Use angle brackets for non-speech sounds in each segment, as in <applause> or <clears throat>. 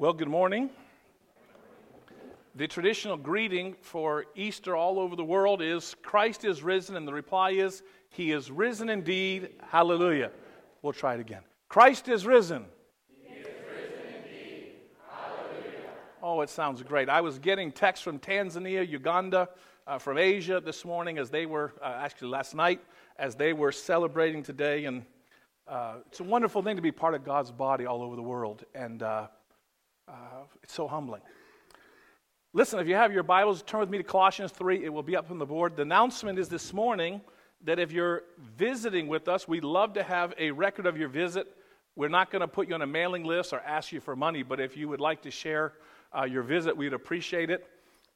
Well, good morning. The traditional greeting for Easter all over the world is Christ is risen, and the reply is, He is risen indeed. Hallelujah. We'll try it again. Christ is risen. He is risen indeed. Hallelujah. Oh, it sounds great. I was getting texts from Tanzania, Uganda, uh, from Asia this morning as they were, uh, actually last night, as they were celebrating today. And uh, it's a wonderful thing to be part of God's body all over the world. And uh, it's so humbling. Listen, if you have your Bibles, turn with me to Colossians 3. It will be up on the board. The announcement is this morning that if you're visiting with us, we'd love to have a record of your visit. We're not going to put you on a mailing list or ask you for money, but if you would like to share uh, your visit, we'd appreciate it.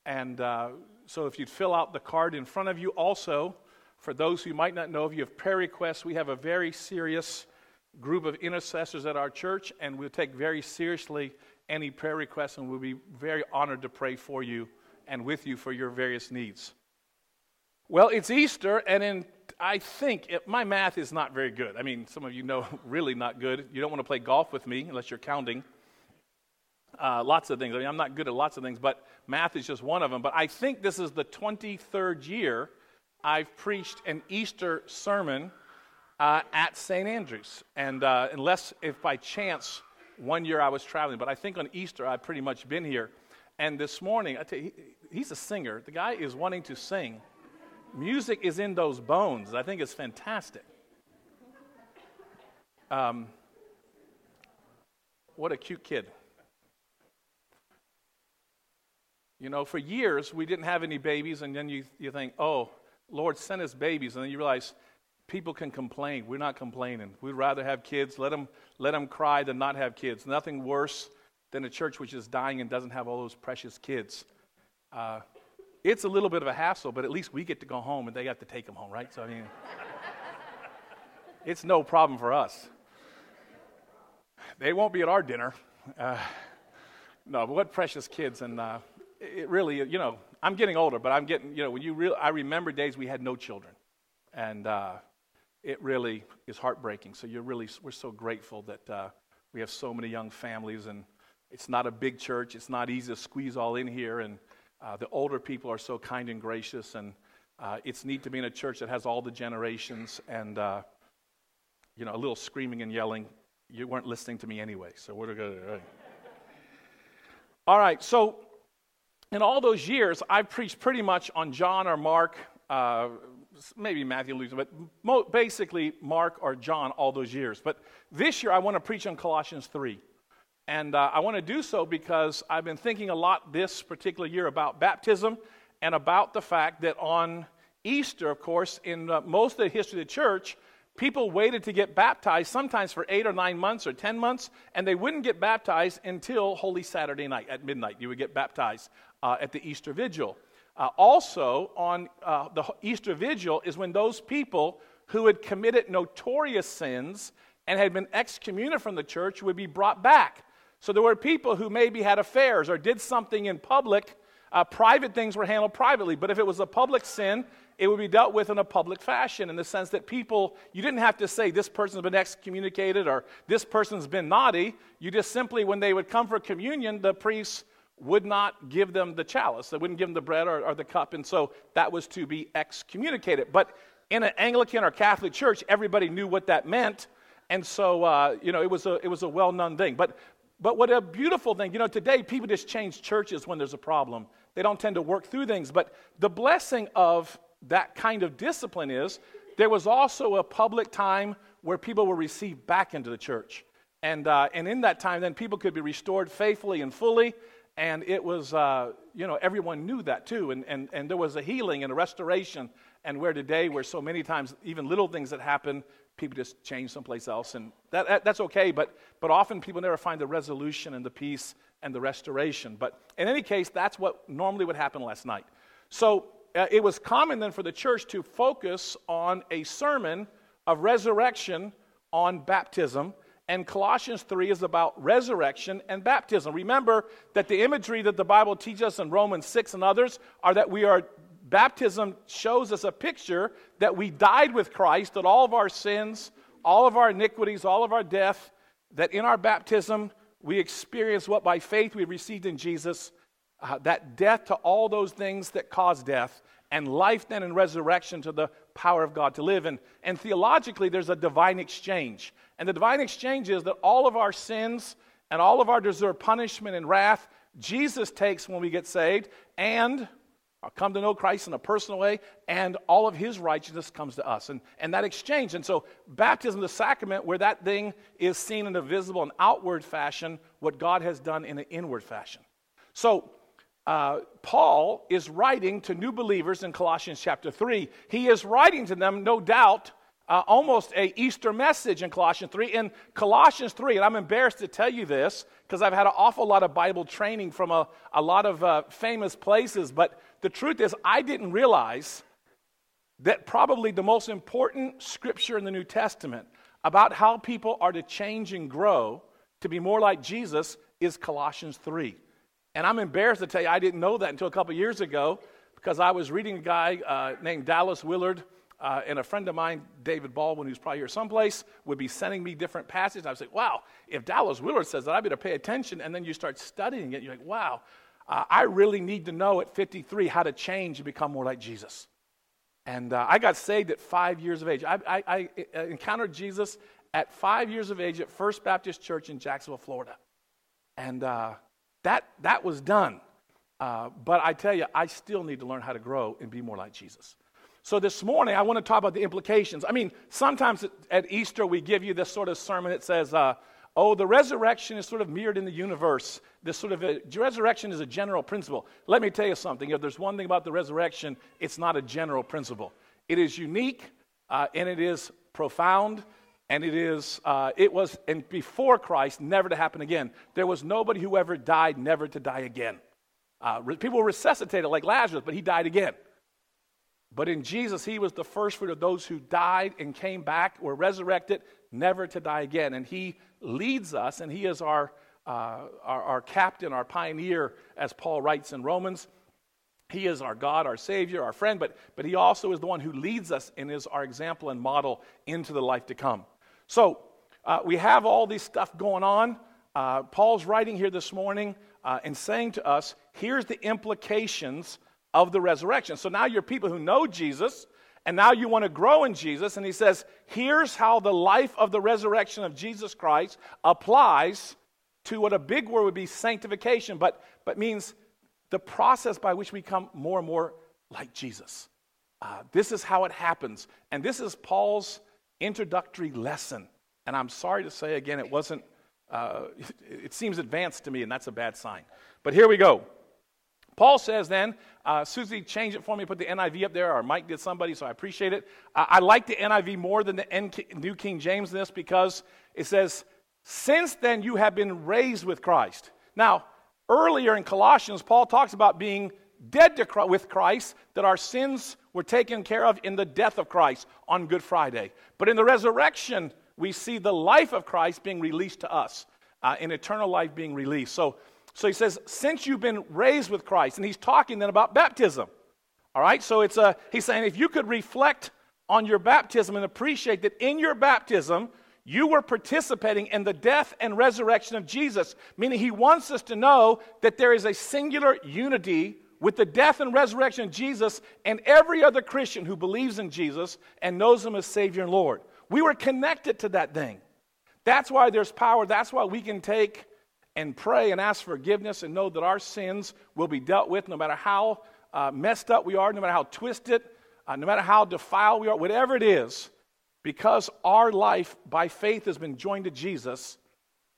And uh, so if you'd fill out the card in front of you, also, for those who might not know, if you have prayer requests, we have a very serious group of intercessors at our church, and we'll take very seriously any prayer requests, and we'll be very honored to pray for you and with you for your various needs. Well, it's Easter, and in I think it, my math is not very good. I mean, some of you know <laughs> really not good. You don't want to play golf with me unless you're counting. Uh, lots of things. I mean, I'm not good at lots of things, but math is just one of them. But I think this is the 23rd year I've preached an Easter sermon uh, at St. Andrews. And uh, unless, if by chance, one year I was traveling, but I think on Easter I've pretty much been here. And this morning, I tell you, he, he's a singer. The guy is wanting to sing. Music is in those bones. I think it's fantastic. Um, what a cute kid. You know, for years we didn't have any babies, and then you, you think, oh, Lord, send us babies. And then you realize people can complain. We're not complaining. We'd rather have kids. Let them, let them cry than not have kids. Nothing worse than a church which is dying and doesn't have all those precious kids. Uh, it's a little bit of a hassle, but at least we get to go home and they have to take them home, right? So, I mean, it's no problem for us. They won't be at our dinner. Uh, no, but what precious kids. And uh, it really, you know, I'm getting older, but I'm getting, you know, when you real, I remember days we had no children. And uh, it really is heartbreaking. So you're really, we're so grateful that uh, we have so many young families, and it's not a big church. It's not easy to squeeze all in here, and uh, the older people are so kind and gracious, and uh, it's neat to be in a church that has all the generations, and uh, you know, a little screaming and yelling. You weren't listening to me anyway, so we're going to. Right. All right, so in all those years, I've preached pretty much on John or Mark, uh, maybe Matthew, Luke, but mo- basically Mark or John all those years. But this year I want to preach on Colossians 3. And uh, I want to do so because I've been thinking a lot this particular year about baptism and about the fact that on Easter, of course, in uh, most of the history of the church, people waited to get baptized sometimes for eight or nine months or ten months, and they wouldn't get baptized until Holy Saturday night at midnight. You would get baptized uh, at the Easter Vigil. Uh, also, on uh, the Easter Vigil is when those people who had committed notorious sins and had been excommunicated from the church would be brought back. So there were people who maybe had affairs or did something in public. Uh, private things were handled privately, but if it was a public sin, it would be dealt with in a public fashion in the sense that people, you didn't have to say this person's been excommunicated or this person's been naughty. You just simply, when they would come for communion, the priests would not give them the chalice. They wouldn't give them the bread or, or the cup. And so that was to be excommunicated. But in an Anglican or Catholic church, everybody knew what that meant. And so, uh, you know, it was a, it was a well known thing. But, but what a beautiful thing, you know, today people just change churches when there's a problem. They don't tend to work through things. But the blessing of that kind of discipline is there was also a public time where people were received back into the church. And, uh, and in that time, then people could be restored faithfully and fully. And it was, uh, you know, everyone knew that too. And, and, and there was a healing and a restoration. And where today, where so many times, even little things that happen, people just change someplace else. And that, that, that's okay, but, but often people never find the resolution and the peace and the restoration. But in any case, that's what normally would happen last night. So uh, it was common then for the church to focus on a sermon of resurrection on baptism and Colossians 3 is about resurrection and baptism. Remember that the imagery that the Bible teaches us in Romans 6 and others are that we are, baptism shows us a picture that we died with Christ, that all of our sins, all of our iniquities, all of our death, that in our baptism we experience what by faith we received in Jesus, uh, that death to all those things that cause death, and life then and resurrection to the power of God to live. And, and theologically, there's a divine exchange. And the divine exchange is that all of our sins and all of our deserved punishment and wrath, Jesus takes when we get saved, and uh, come to know Christ in a personal way, and all of his righteousness comes to us. And, and that exchange. And so, baptism, the sacrament, where that thing is seen in a visible and outward fashion, what God has done in an inward fashion. So, uh, Paul is writing to new believers in Colossians chapter 3. He is writing to them, no doubt, uh, almost a Easter message in Colossians 3. In Colossians 3, and I'm embarrassed to tell you this because I've had an awful lot of Bible training from a, a lot of uh, famous places, but the truth is, I didn't realize that probably the most important scripture in the New Testament about how people are to change and grow to be more like Jesus is Colossians 3. And I'm embarrassed to tell you, I didn't know that until a couple years ago because I was reading a guy uh, named Dallas Willard. Uh, and a friend of mine, David Baldwin, who's probably here someplace, would be sending me different passages. I was like, wow, if Dallas Willard says that, I better pay attention. And then you start studying it. You're like, wow, uh, I really need to know at 53 how to change and become more like Jesus. And uh, I got saved at five years of age. I, I, I, uh, encountered Jesus at five years of age at First Baptist Church in Jacksonville, Florida. And uh, that, that was done. Uh, but I tell you, I still need to learn how to grow and be more like Jesus. So this morning, I want to talk about the implications. I mean, sometimes at Easter, we give you this sort of sermon that says, uh, oh, the resurrection is sort of mirrored in the universe. This sort of a, resurrection is a general principle. Let me tell you something. If there's one thing about the resurrection, it's not a general principle. It is unique uh, and it is profound and it is uh, it was and before Christ never to happen again. There was nobody who ever died never to die again. Uh, people were resuscitated like Lazarus, but he died again. But in Jesus, he was the first fruit of those who died and came back, were resurrected, never to die again. And he leads us, and he is our, uh, our, our, captain, our pioneer, as Paul writes in Romans. He is our God, our Savior, our friend, but, but he also is the one who leads us and is our example and model into the life to come. So uh, we have all this stuff going on. Uh, Paul's writing here this morning uh, and saying to us, here's the implications of the resurrection. So now you're people who know Jesus, and now you want to grow in Jesus. And he says, here's how the life of the resurrection of Jesus Christ applies to what a big word would be sanctification, but, but means the process by which we become more and more like Jesus. Uh, this is how it happens. And this is Paul's introductory lesson. And I'm sorry to say again, it wasn't, uh, <laughs> it seems advanced to me, and that's a bad sign. But here we go. Paul says then, uh, Susie, change it for me, put the NIV up there, or Mike did somebody, so I appreciate it. Uh, I like the NIV more than the New King James this because it says, Since then you have been raised with Christ. Now, earlier in Colossians, Paul talks about being dead to, with Christ, that our sins were taken care of in the death of Christ on Good Friday. But in the resurrection, we see the life of Christ being released to us, uh, in eternal life being released. So, so he says, since you've been raised with Christ, and he's talking then about baptism. All right, so it's a, he's saying if you could reflect on your baptism and appreciate that in your baptism, you were participating in the death and resurrection of Jesus, meaning he wants us to know that there is a singular unity with the death and resurrection of Jesus and every other Christian who believes in Jesus and knows him as Savior and Lord. We were connected to that thing. That's why there's power. That's why we can take and pray and ask forgiveness and know that our sins will be dealt with no matter how uh, messed up we are, no matter how twisted, uh, no matter how defiled we are, whatever it is, because our life by faith has been joined to Jesus,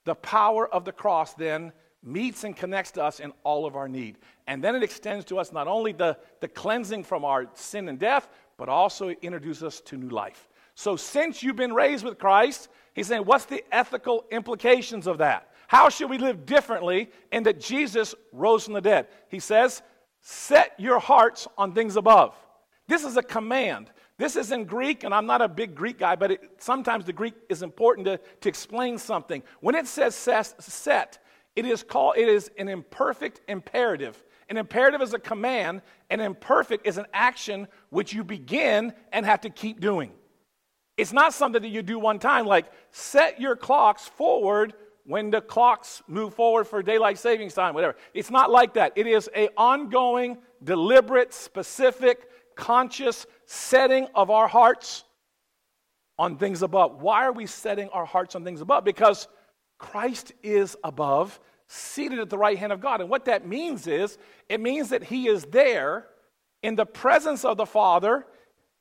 the power of the cross then meets and connects to us in all of our need. And then it extends to us not only the, the cleansing from our sin and death, but also introduces us to new life. So, since you've been raised with Christ, he's saying, what's the ethical implications of that? How should we live differently in that Jesus rose from the dead? He says, Set your hearts on things above. This is a command. This is in Greek, and I'm not a big Greek guy, but it, sometimes the Greek is important to, to explain something. When it says set, it is called it is an imperfect imperative. An imperative is a command, an imperfect is an action which you begin and have to keep doing. It's not something that you do one time, like set your clocks forward when the clocks move forward for daylight savings time, whatever. It's not like that. It is a ongoing, deliberate, specific, conscious setting of our hearts on things above. Why are we setting our hearts on things above? Because Christ is above, seated at the right hand of God. And what that means is, it means that He is there in the presence of the Father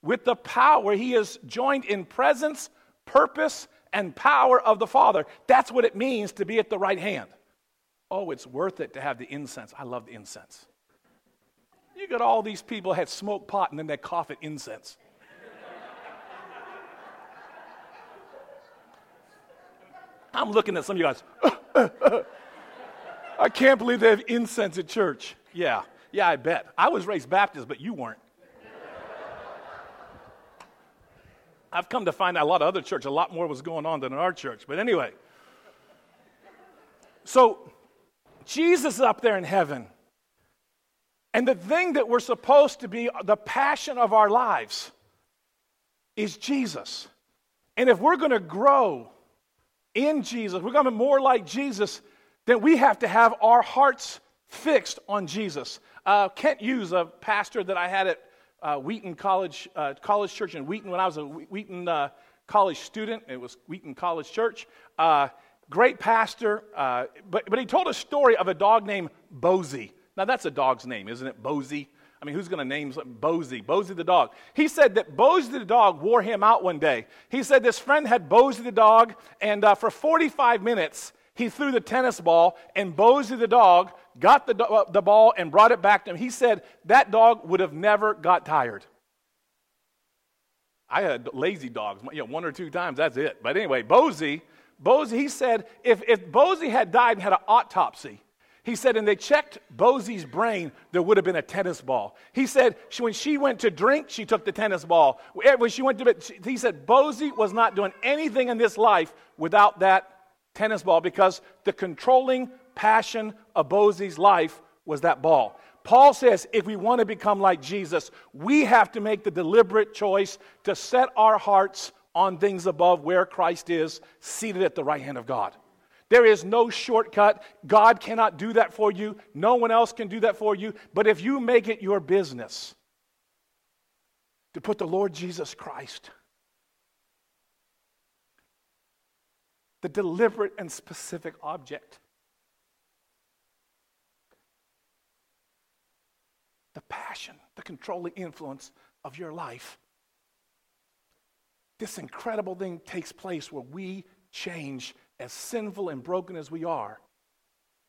with the power. He is joined in presence, purpose, and power of the Father. That's what it means to be at the right hand. Oh, it's worth it to have the incense. I love the incense. You got all these people had smoked pot and then they cough at incense. I'm looking at some of you guys. I can't believe they have incense at church. Yeah, yeah, I bet. I was raised Baptist, but you weren't. I've come to find out a lot of other churches, a lot more was going on than in our church. But anyway, so Jesus is up there in heaven. And the thing that we're supposed to be the passion of our lives is Jesus. And if we're going to grow in Jesus, we're going to be more like Jesus, then we have to have our hearts fixed on Jesus. Uh, Kent Hughes, a pastor that I had at uh, Wheaton College, uh, College Church in Wheaton when I was a Wheaton uh, College student. It was Wheaton College Church. Uh, great pastor, uh, but, but he told a story of a dog named Bozy. Now, that's a dog's name, isn't it? Bozy. I mean, who's going to name? Bozy, Bozy the dog. He said that Bozy the dog wore him out one day. He said this friend had Bozy the dog, and uh, for 45 minutes, he threw the tennis ball, and Bozy the dog got the, the ball and brought it back to him. He said that dog would have never got tired. I had lazy dogs, you know, one or two times, that's it. But anyway, Bozy, Bozy, he said if, if Bozy had died and had an autopsy, he said, and they checked Bozy's brain, there would have been a tennis ball. He said, when she went to drink, she took the tennis ball. Eh, when she went to bed, he said, Bozy was not doing anything in this life without that tennis ball because the controlling passion of Bozy's life was that ball. Paul says if we want to become like Jesus, we have to make the deliberate choice to set our hearts on things above where Christ is, seated at the right hand of God. There is no shortcut. God cannot do that for you. No one else can do that for you. But if you make it your business to put the Lord Jesus Christ, the deliberate and specific object the passion, the controlling influence of your life, this incredible thing takes place where we change as sinful and broken as we are.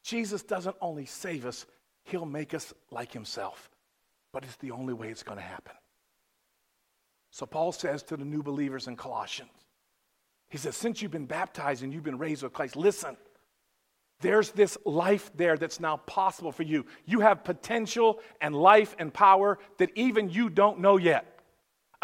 Jesus doesn't only save us, he'll make us like himself. But it's the only way it's going to happen. So Paul says to the new believers in Colossians, he says, Since you've been baptized and you've been raised with Christ, listen, there's this life there that's now possible for you. You have potential and life and power that even you don't know yet.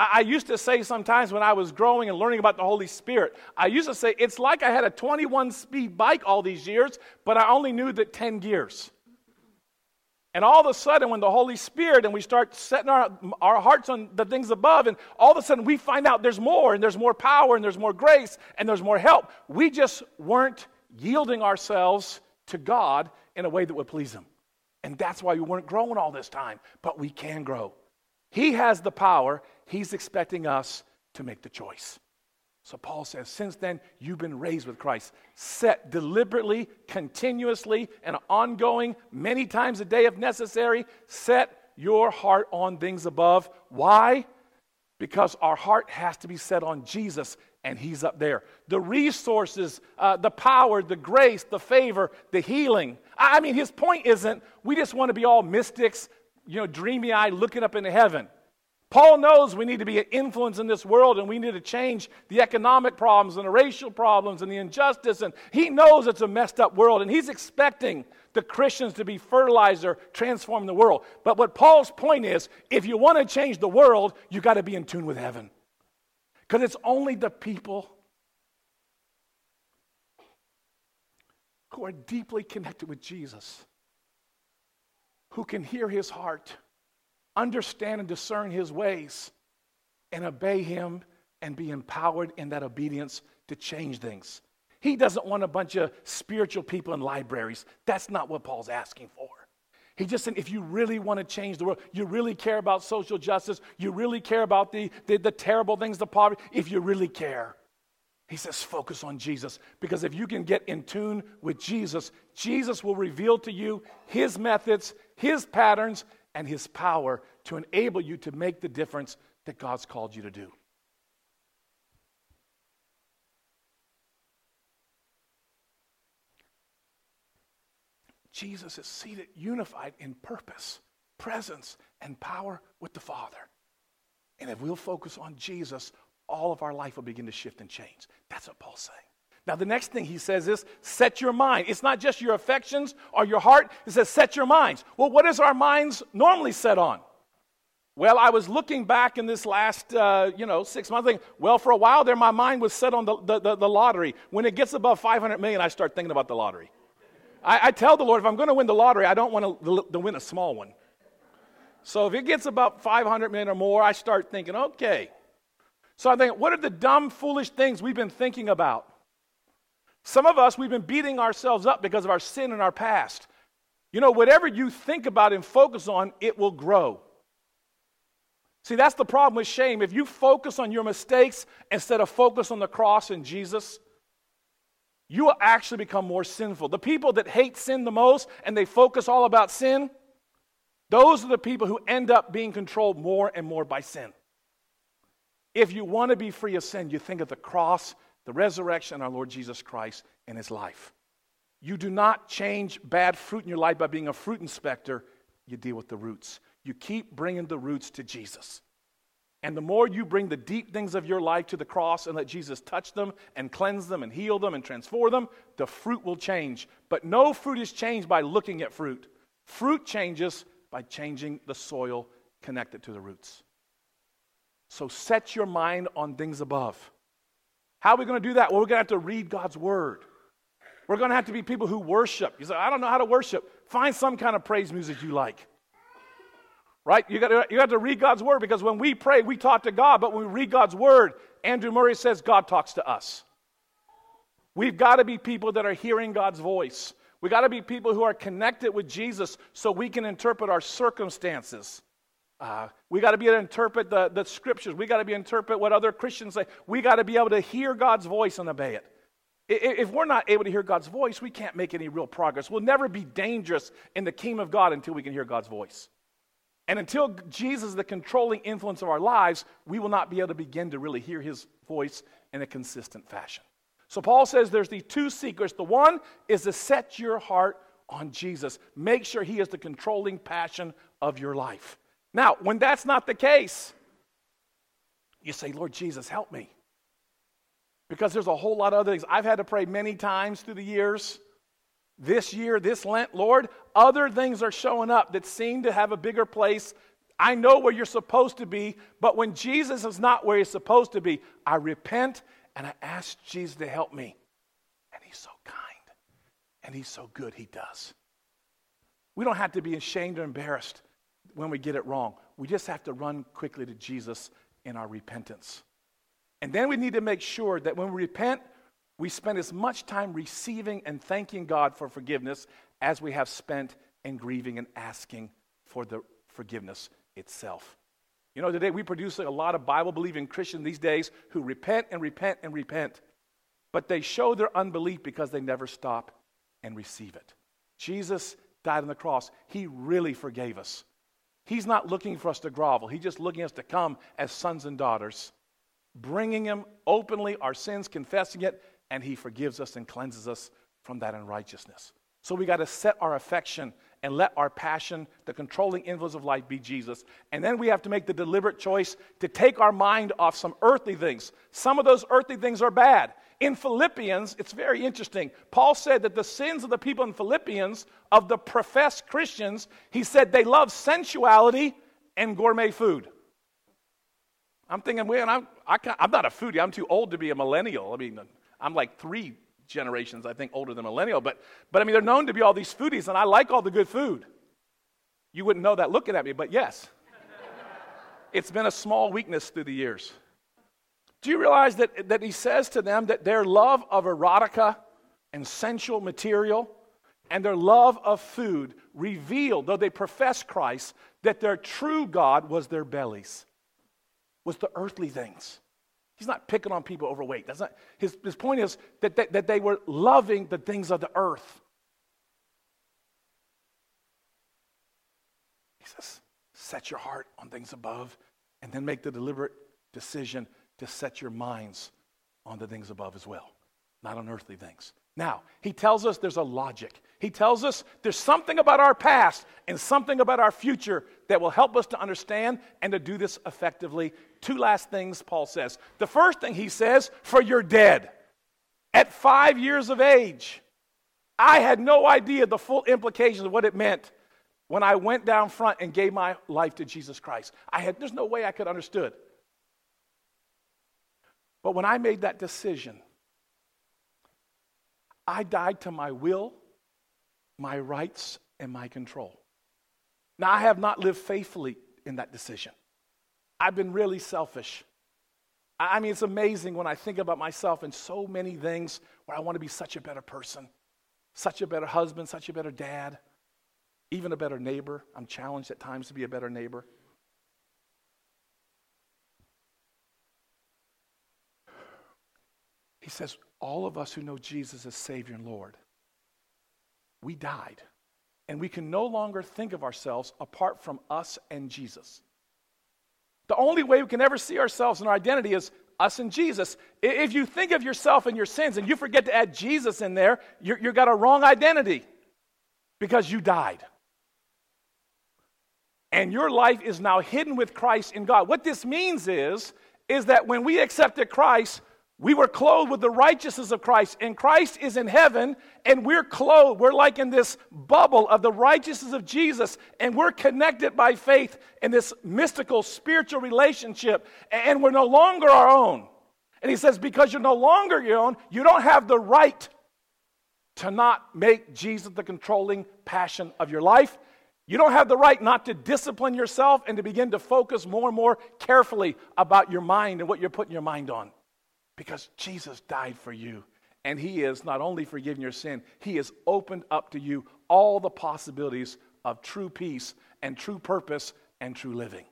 I, used to say sometimes when I was growing and learning about the Holy Spirit, I used to say it's like I had a 21 speed bike all these years, but I only knew that 10 gears. And all of a sudden, when the Holy Spirit and we start setting our, our hearts on the things above, and all of a sudden we find out there's more, and there's more power, and there's more grace, and there's more help. We just weren't yielding ourselves to God in a way that would please Him. And that's why we weren't growing all this time, but we can grow. He has the power, He's expecting us to make the choice. So Paul says, since then, you've been raised with Christ. Set deliberately, continuously, and ongoing, many times a day if necessary, set your heart on things above. Why? Because our heart has to be set on Jesus and He's up there. The resources, uh, the power, the grace, the favor, the healing. I mean, his point isn't we just want to be all mystics, you know, dreamy eyed looking up into heaven. Paul knows we need to be an influence in this world and we need to change the economic problems and the racial problems and the injustice. And he knows it's a messed up world and he's expecting the Christians to be fertilizer, transform the world. But what Paul's point is if you want to change the world, you got to be in tune with heaven. Because it's only the people who are deeply connected with Jesus who can hear his heart, understand and discern his ways, and obey him and be empowered in that obedience to change things. He doesn't want a bunch of spiritual people in libraries. That's not what Paul's asking for. He just said, if you really want to change the world, you really care about social justice, you really care about the, the, the terrible things, the poverty, if you really care, he says, focus on Jesus. Because if you can get in tune with Jesus, Jesus will reveal to you his methods, his patterns, and his power to enable you to make the difference that God's called you to do. Jesus is seated, unified in purpose, presence, and power with the Father. And if we'll focus on Jesus, all of our life will begin to shift and change. That's what Paul's saying. Now, the next thing he says is set your mind. It's not just your affections or your heart, it says set your minds. Well, what is our minds normally set on? Well, I was looking back in this last, uh, you know, six months. Thinking, well, for a while there, my mind was set on the, the, the, the lottery. When it gets above 500 million, I start thinking about the lottery. I, I tell the Lord, if I'm going to win the lottery, I don't want to, to win a small one. So if it gets about 500 million or more, I start thinking, okay. So I think, what are the dumb, foolish things we've been thinking about? Some of us, we've been beating ourselves up because of our sin in our past. You know, whatever you think about and focus on, it will grow. See, that's the problem with shame. If you focus on your mistakes instead of focus on the cross and Jesus, you will actually become more sinful. The people that hate sin the most and they focus all about sin, those are the people who end up being controlled more and more by sin. If you want to be free of sin, you think of the cross, the resurrection, of our Lord Jesus Christ, and his life. You do not change bad fruit in your life by being a fruit inspector, you deal with the roots. You keep bringing the roots to Jesus. And the more you bring the deep things of your life to the cross and let Jesus touch them and cleanse them and heal them and transform them, the fruit will change. But no fruit is changed by looking at fruit. Fruit changes by changing the soil connected to the roots. So set your mind on things above. How are we going to do that? Well, we're going to have to read God's word. We're going to have to be people who worship. You say, I don't know how to worship. Find some kind of praise music you like. Right? You got, to, you got to read God's word because when we pray, we talk to God, but when we read God's word, Andrew Murray says God talks to us. We've got to be people that are hearing God's voice. We've got to be people who are connected with Jesus so we can interpret our circumstances. Uh, we got to be able to interpret the, the scriptures. We got to be interpret what other Christians say. We got to be able to hear God's voice and obey it. If we're not able to hear God's voice, we can't make any real progress. We'll never be dangerous in the kingdom of God until we can hear God's voice. And until Jesus is the controlling influence of our lives, we will not be able to begin to really hear his voice in a consistent fashion. So Paul says there's the two secrets. The one is to set your heart on Jesus. Make sure he is the controlling passion of your life. Now, when that's not the case, you say, Lord Jesus, help me. Because there's a whole lot of other things. I've had to pray many times through the years this year, this Lent, Lord, other things are showing up that seem to have a bigger place. I know where you're supposed to be, but when Jesus is not where he's supposed to be, I repent and I ask Jesus to help me. And he's so kind and he's so good, he does. We don't have to be ashamed or embarrassed when we get it wrong. We just have to run quickly to Jesus in our repentance. And then we need to make sure that when we repent, we spend as much time receiving and thanking God for forgiveness as we have spent in grieving and asking for the forgiveness itself. You know, today we produce a lot of Bible believing Christians these days who repent and repent and repent, but they show their unbelief because they never stop and receive it. Jesus died on the cross. He really forgave us. He's not looking for us to grovel, He's just looking us to come as sons and daughters, bringing Him openly our sins, confessing it, and he forgives us and cleanses us from that unrighteousness. So we got to set our affection and let our passion, the controlling influence of life, be Jesus. And then we have to make the deliberate choice to take our mind off some earthly things. Some of those earthly things are bad. In Philippians, it's very interesting. Paul said that the sins of the people in Philippians, of the professed Christians, he said they love sensuality and gourmet food. I'm thinking, well, I'm, I am not a foodie. I'm too old to be a millennial. I mean, I'm like three generations, I think, older than millennial. But, but I mean, they're known to be all these foodies, and I like all the good food. You wouldn't know that looking at me, but yes. it's been a small weakness through the years. Do you realize that, that he says to them that their love of erotica and sensual material and their love of food revealed, though they profess Christ, that their true God was their bellies, was the earthly things. He's not picking on people overweight. That's not, his, his point is that, that, that they were loving the things of the earth. He says, set your heart on things above and then make the deliberate decision to set your minds on the things above as well, not on earthly things. Now, he tells us there's a logic. He tells us there's something about our past and something about our future that will help us to understand and to do this effectively. Two last things Paul says. The first thing he says, for you're dead. At five years of age, I had no idea the full implications of what it meant when I went down front and gave my life to Jesus Christ. I had, there's no way I could understood. But when I made that decision, I died to my will, my rights, and my control. Now, I have not lived faithfully in that decision. I've been really selfish. I mean, it's amazing when I think about myself in so many things where I want to be such a better person, such a better husband, such a better dad, even a better neighbor. I'm challenged at times to be a better neighbor. He says, all of us who know Jesus as Savior and Lord, we died. And we can no longer think of ourselves apart from us and Jesus. The only way we can ever see ourselves and our identity is us and Jesus. If you think of yourself and your sins and you forget to add Jesus in there, you have got a wrong identity because you died. And your life is now hidden with Christ in God. What this means is, is that when we accepted Christ, we were clothed with the righteousness of Christ, and Christ is in heaven, and we're clothed. We're like in this bubble of the righteousness of Jesus, and we're connected by faith in this mystical spiritual relationship, and we're no longer our own. And he says, because you're no longer your own, you don't have the right to not make Jesus the controlling passion of your life. You don't have the right not to discipline yourself and to begin to focus more and more carefully about your mind and what you're putting your mind on. Because Jesus died for you. And He is not only forgiven your sin, He has opened up to you all the possibilities of true peace and true purpose and true living.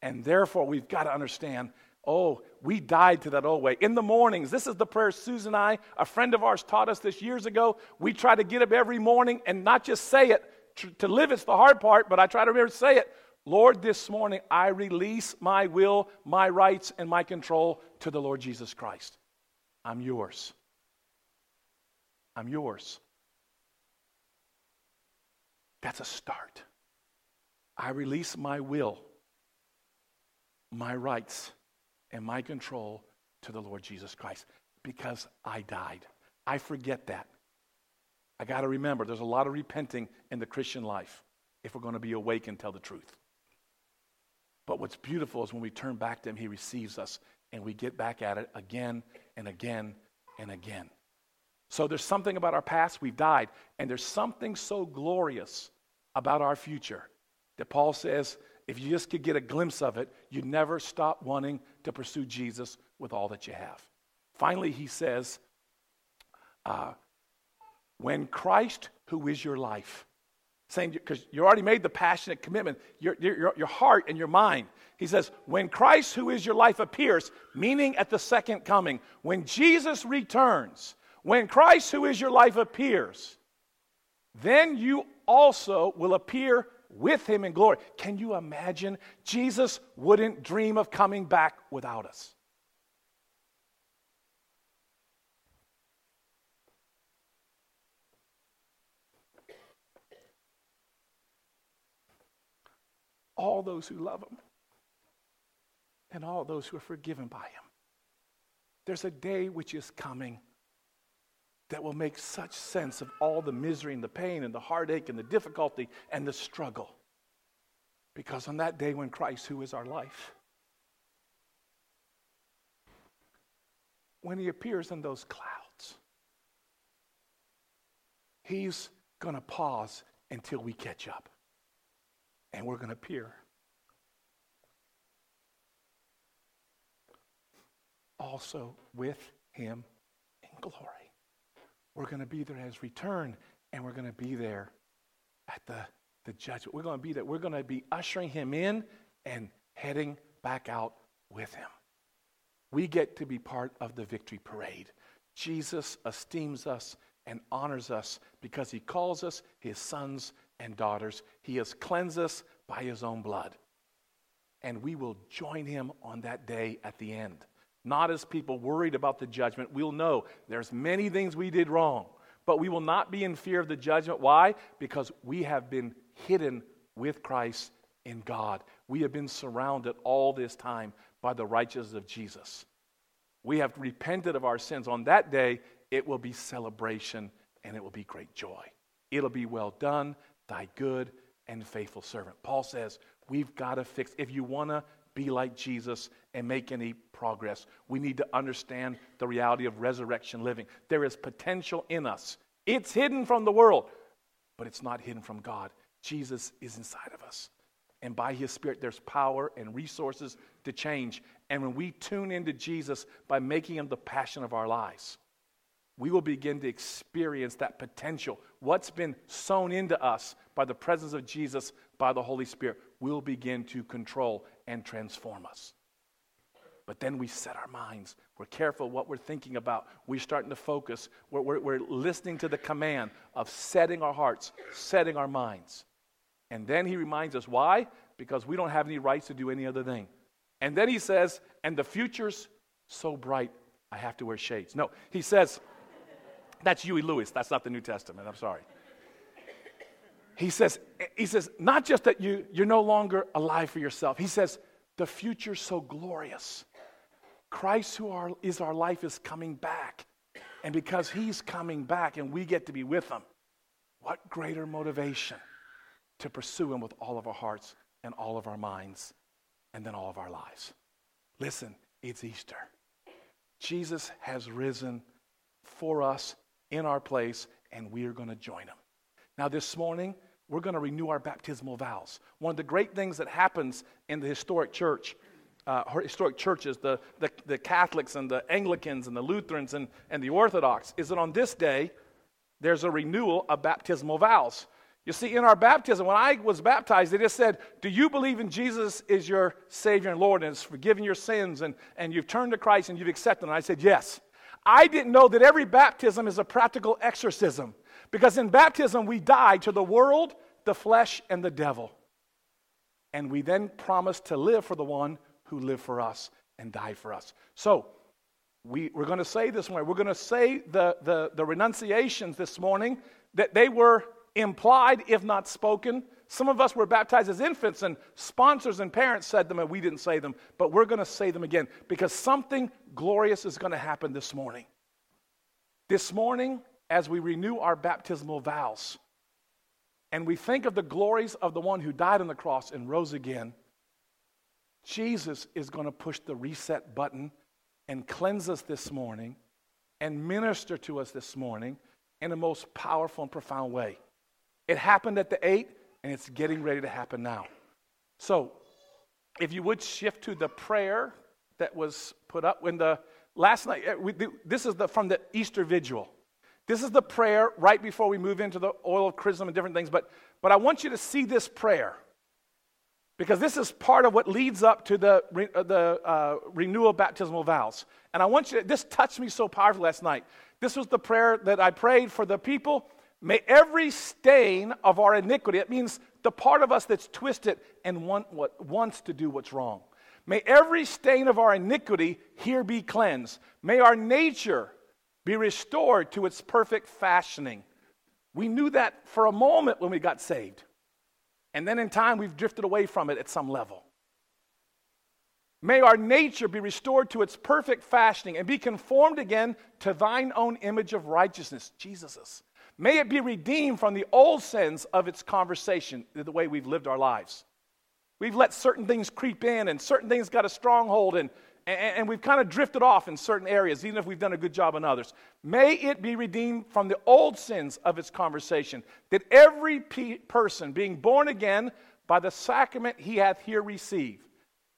And therefore, we've got to understand oh, we died to that old way. In the mornings, this is the prayer Susan and I, a friend of ours, taught us this years ago. We try to get up every morning and not just say it. To live, it's the hard part, but I try to remember to say it. Lord, this morning I release my will, my rights, and my control to the Lord Jesus Christ. I'm yours. I'm yours. That's a start. I release my will, my rights, and my control to the Lord Jesus Christ because I died. I forget that. I got to remember there's a lot of repenting in the Christian life if we're going to be awake and tell the truth. But what's beautiful is when we turn back to Him, He receives us and we get back at it again and again and again. So there's something about our past, we've died, and there's something so glorious about our future that Paul says if you just could get a glimpse of it, you'd never stop wanting to pursue Jesus with all that you have. Finally, he says, uh, when Christ, who is your life, saying, because you already made the passionate commitment, your, your, your heart and your mind. He says, when Christ, who is your life, appears, meaning at the second coming, when Jesus returns, when Christ, who is your life, appears, then you also will appear with him in glory. Can you imagine? Jesus wouldn't dream of coming back without us. All those who love him and all those who are forgiven by him. There's a day which is coming that will make such sense of all the misery and the pain and the heartache and the difficulty and the struggle. Because on that day when Christ, who is our life, when he appears in those clouds, he's going to pause until we catch up and we're going to appear. also with him in glory. We're going to be there as his return, and we're going to be there at the, the judgment. We're going to be there. We're going to be ushering him in and heading back out with him. We get to be part of the victory parade. Jesus esteems us and honors us because he calls us his sons and daughters. He has cleansed us by his own blood. And we will join him on that day at the end. Not as people worried about the judgment. We'll know there's many things we did wrong, but we will not be in fear of the judgment. Why? Because we have been hidden with Christ in God. We have been surrounded all this time by the righteousness of Jesus. We have repented of our sins. On that day, it will be celebration and it will be great joy. It'll be well done, thy good and faithful servant. Paul says, we've got to fix, if you want to be like Jesus and make any progress, we need to understand the reality of resurrection living. There is potential in us, it's hidden from the world, but it's not hidden from God. Jesus is inside of us. And by His Spirit, there's power and resources to change. And when we tune into Jesus by making Him the passion of our lives, we will begin to experience that potential. What's been sown into us by the presence of Jesus, by the Holy Spirit, will begin to control and transform us. But then we set our minds. We're careful what we're thinking about. We're starting to focus. We're, we're, we're listening to the command of setting our hearts, setting our minds. And then he reminds us why? Because we don't have any rights to do any other thing. And then he says, and the future's so bright, I have to wear shades. No, he says, that's Huey Lewis. That's not the New Testament. I'm sorry. He says, he says, not just that you, you're no longer alive for yourself. He says, the future's so glorious. Christ, who is our life, is coming back. And because he's coming back and we get to be with him, what greater motivation to pursue him with all of our hearts and all of our minds and then all of our lives. Listen, it's Easter. Jesus has risen for us in our place, and we are going to join them. Now, this morning, we're going to renew our baptismal vows. One of the great things that happens in the historic church, uh, historic churches, the, the, the, Catholics and the Anglicans and the Lutherans and, and the Orthodox, is that on this day, there's a renewal of baptismal vows. You see, in our baptism, when I was baptized, they just said, Do you believe in Jesus is your Savior and Lord and has forgiven your sins and, and you've turned to Christ and you've accepted? And I said, Yes. I didn't know that every baptism is a practical exorcism because in baptism we die to the world, the flesh, and the devil. And we then promise to live for the one who lived for us and died for us. So, we, we're going to say this morning, we're going to say the, the, the renunciations this morning that they were implied, if not spoken. Some of us were baptized as infants, and sponsors and parents said them, and we didn't say them, but we're going to say them again because something glorious is going to happen this morning. This morning, as we renew our baptismal vows, and we think of the glories of the one who died on the cross and rose again, Jesus is going to push the reset button and cleanse us this morning and minister to us this morning in the most powerful and profound way. It happened at the eight, and it's getting ready to happen now. So, if you would shift to the prayer that was put up when the last night, eh, we, this is the, from the Easter vigil. This is the prayer right before we move into the oil of chrism and different things. But, but I want you to see this prayer because this is part of what leads up to the, uh, the uh, renewal baptismal vows. And I want you to, this touched me so powerfully last night. This was the prayer that I prayed for the people May every stain of our iniquity, it means the part of us that's twisted and want, what, wants to do what's wrong. May every stain of our iniquity here be cleansed. May our nature be restored to its perfect fashioning. We knew that for a moment when we got saved. And then in time, we've drifted away from it at some level. May our nature be restored to its perfect fashioning and be conformed again to thine own image of righteousness, Jesus's. May it be redeemed from the old sins of its conversation, the way we've lived our lives. We've let certain things creep in, and certain things got a stronghold, and, and, and we've kind of drifted off in certain areas, even if we've done a good job in others. May it be redeemed from the old sins of its conversation, that every pe- person being born again by the sacrament he hath here received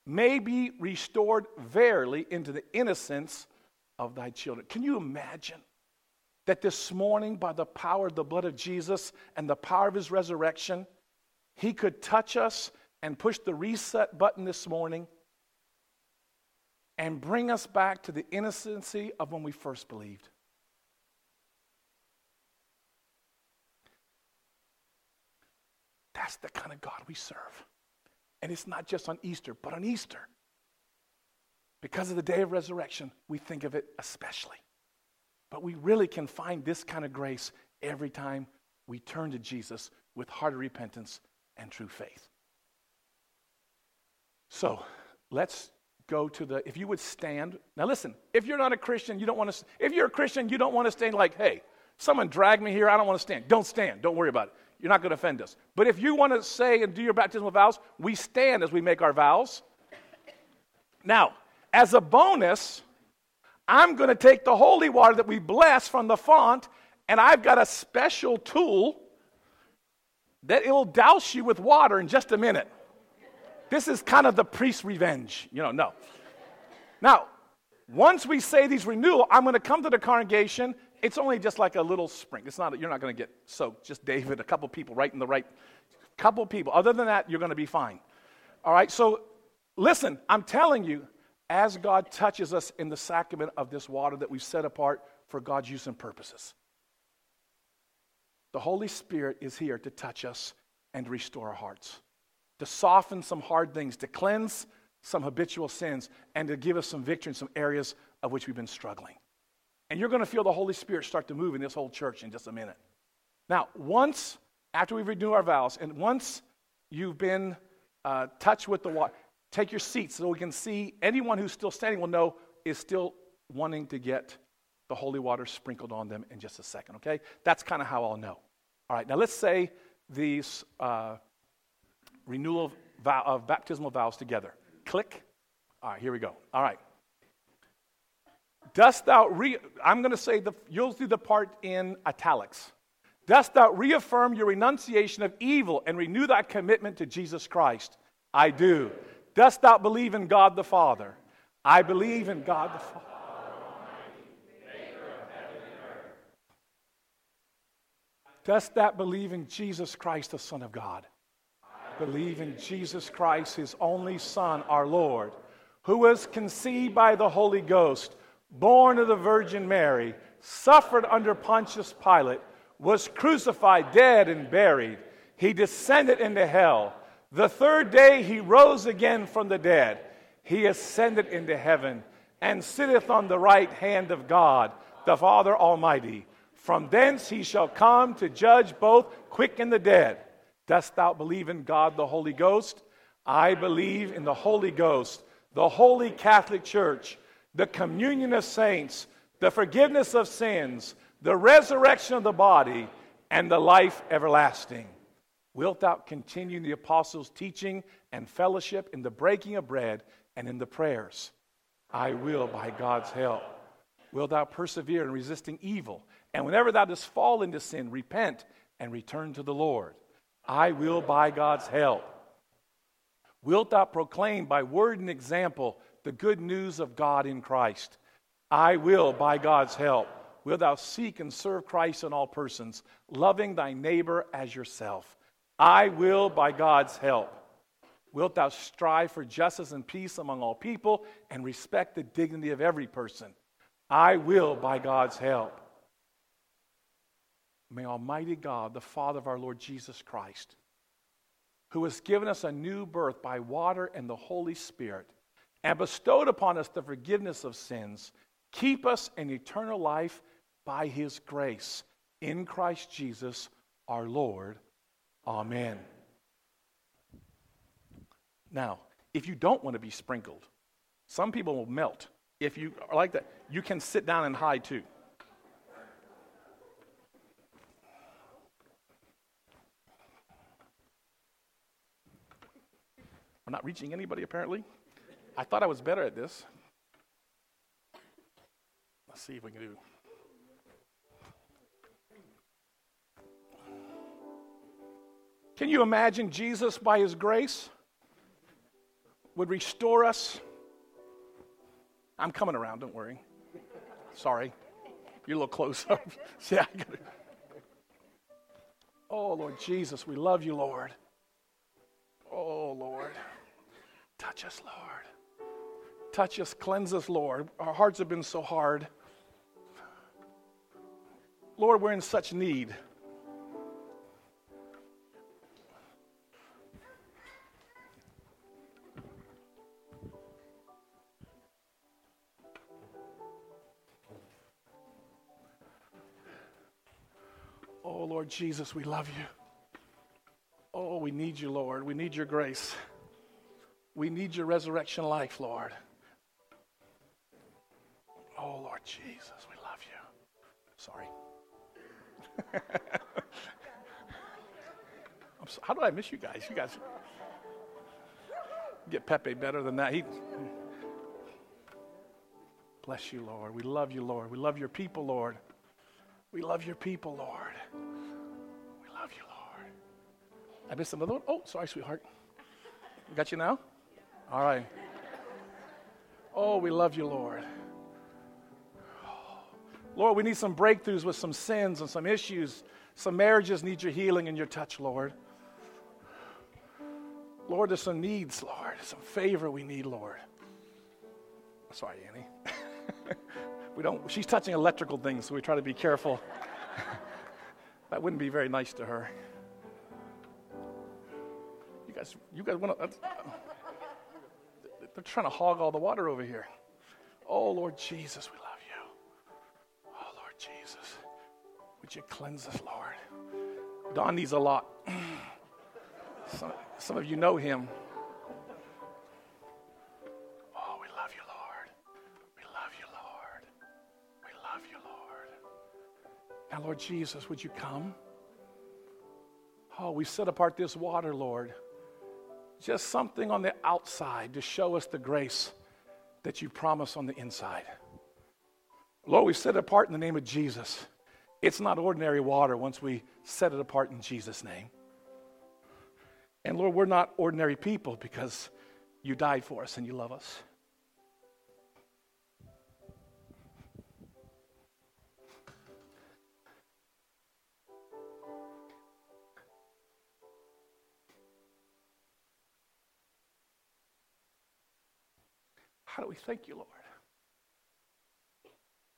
may be restored verily into the innocence of thy children. Can you imagine that this morning, by the power of the blood of Jesus and the power of his resurrection, he could touch us and push the reset button this morning and bring us back to the innocency of when we first believed? That's the kind of God we serve. And it's not just on Easter, but on Easter. Because of the day of resurrection, we think of it especially. But we really can find this kind of grace every time we turn to Jesus with heart of repentance and true faith. So let's go to the, if you would stand. Now listen, if you're not a Christian, you don't want to, if you're a Christian, you don't want to stand like, hey, someone dragged me here, I don't want to stand. Don't stand. Don't worry about it. You're not going to offend us. But if you want to say and do your baptismal vows, we stand as we make our vows. Now, as a bonus, I'm going to take the holy water that we bless from the font, and I've got a special tool that it will douse you with water in just a minute. This is kind of the priest's revenge. You know, no. Now, once we say these renewal, I'm going to come to the congregation. It's only just like a little spring. It's not, you're not going to get soaked. Just David, a couple people right in the right, couple people. Other than that, you're going to be fine. All right, so listen, I'm telling you, as God touches us in the sacrament of this water that we've set apart for God's use and purposes. The Holy Spirit is here to touch us and restore our hearts, to soften some hard things, to cleanse some habitual sins, and to give us some victory in some areas of which we've been struggling. And you're going to feel the Holy Spirit start to move in this whole church in just a minute. Now, once, after we renew our vows, and once you've been uh, touched with the water, Take your seats so we can see anyone who's still standing will know is still wanting to get the holy water sprinkled on them in just a second, okay? That's kind of how I'll know. All right, now let's say these uh, renewal of, vow, of baptismal vows together. Click. All right, here we go. All right. Dost thou re, I'm going to say the, you'll do the part in italics. Dost thou reaffirm your renunciation of evil and renew thy commitment to Jesus Christ? I do. Dost thou believe in God the Father? I believe in God the Father. Dost thou believe in Jesus Christ, the Son of God? Believe in Jesus Christ, his only Son, our Lord, who was conceived by the Holy Ghost, born of the Virgin Mary, suffered under Pontius Pilate, was crucified, dead, and buried. He descended into hell. The third day he rose again from the dead. He ascended into heaven and sitteth on the right hand of God, the Father Almighty. From thence he shall come to judge both quick and the dead. Dost thou believe in God the Holy Ghost? I believe in the Holy Ghost, the Holy Catholic Church, the communion of saints, the forgiveness of sins, the resurrection of the body, and the life everlasting. Wilt thou continue in the apostles' teaching and fellowship, in the breaking of bread, and in the prayers? I will by God's help. Wilt thou persevere in resisting evil? And whenever thou dost fall into sin, repent and return to the Lord. I will by God's help. Wilt thou proclaim by word and example the good news of God in Christ? I will by God's help. Wilt thou seek and serve Christ in all persons, loving thy neighbor as yourself? I will by God's help. Wilt thou strive for justice and peace among all people and respect the dignity of every person? I will by God's help. May Almighty God, the Father of our Lord Jesus Christ, who has given us a new birth by water and the Holy Spirit, and bestowed upon us the forgiveness of sins, keep us in eternal life by his grace in Christ Jesus our Lord. Amen. Now, if you don't want to be sprinkled, some people will melt. If you are like that, you can sit down and hide too. I'm not reaching anybody apparently. I thought I was better at this. Let's see if we can do. Can you imagine Jesus by his grace? would restore us. I'm coming around, don't worry. Sorry. You're a little close up. <laughs> yeah, Oh, Lord Jesus, we love you, Lord. Oh, Lord. Touch us, Lord. Touch us, cleanse us, Lord. Our hearts have been so hard. Lord, we're in such need. Oh, Lord Jesus, we love you. Oh, we need you, Lord. We need your grace. We need your resurrection life, Lord. Oh, Lord Jesus, we love you. Sorry. <laughs> so, how do I miss you guys? You guys get Pepe better than that. He, bless you, Lord. We love you, Lord. We love your people, Lord. We love your people, Lord. We love you, Lord. I missed another one. Oh, sorry, sweetheart. got you now? All right. Oh, we love you, Lord. Lord, we need some breakthroughs with some sins and some issues. Some marriages need your healing and your touch, Lord. Lord, there's some needs, Lord. Some favor we need, Lord. Sorry, Annie. <laughs> we don't, she's touching electrical things, so we try to be careful. <laughs> that wouldn't be very nice to her. You guys, you guys want to, they're trying to hog all the water over here. Oh, Lord Jesus, we love you. Oh, Lord Jesus, would you cleanse us, Lord? Don needs a lot. <clears throat> some, some of you know him. Lord Jesus, would you come? Oh, we set apart this water, Lord. Just something on the outside to show us the grace that you promise on the inside. Lord, we set it apart in the name of Jesus. It's not ordinary water once we set it apart in Jesus' name. And Lord, we're not ordinary people because you died for us and you love us. Do we thank you, Lord,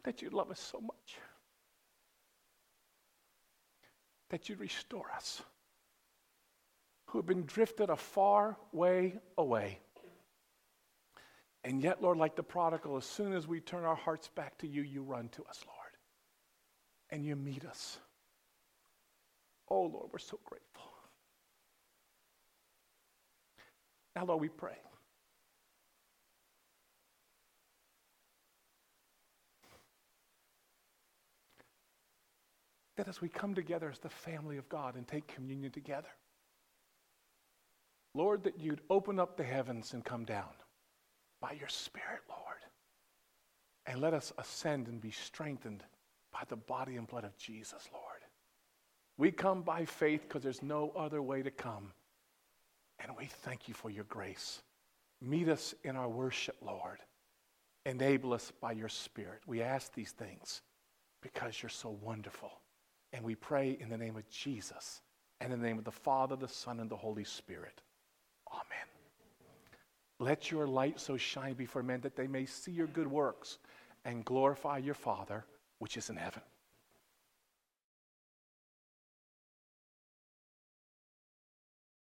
that you love us so much, that you restore us, who have been drifted a far way away. And yet, Lord, like the prodigal, as soon as we turn our hearts back to you, you run to us, Lord, and you meet us. Oh, Lord, we're so grateful. Now, Lord, we pray. That as we come together as the family of God and take communion together, Lord, that you'd open up the heavens and come down by your Spirit, Lord, and let us ascend and be strengthened by the body and blood of Jesus, Lord. We come by faith because there's no other way to come. And we thank you for your grace. Meet us in our worship, Lord. Enable us by your Spirit. We ask these things because you're so wonderful. And we pray in the name of Jesus and in the name of the Father, the Son, and the Holy Spirit. Amen. Let your light so shine before men that they may see your good works and glorify your Father which is in heaven.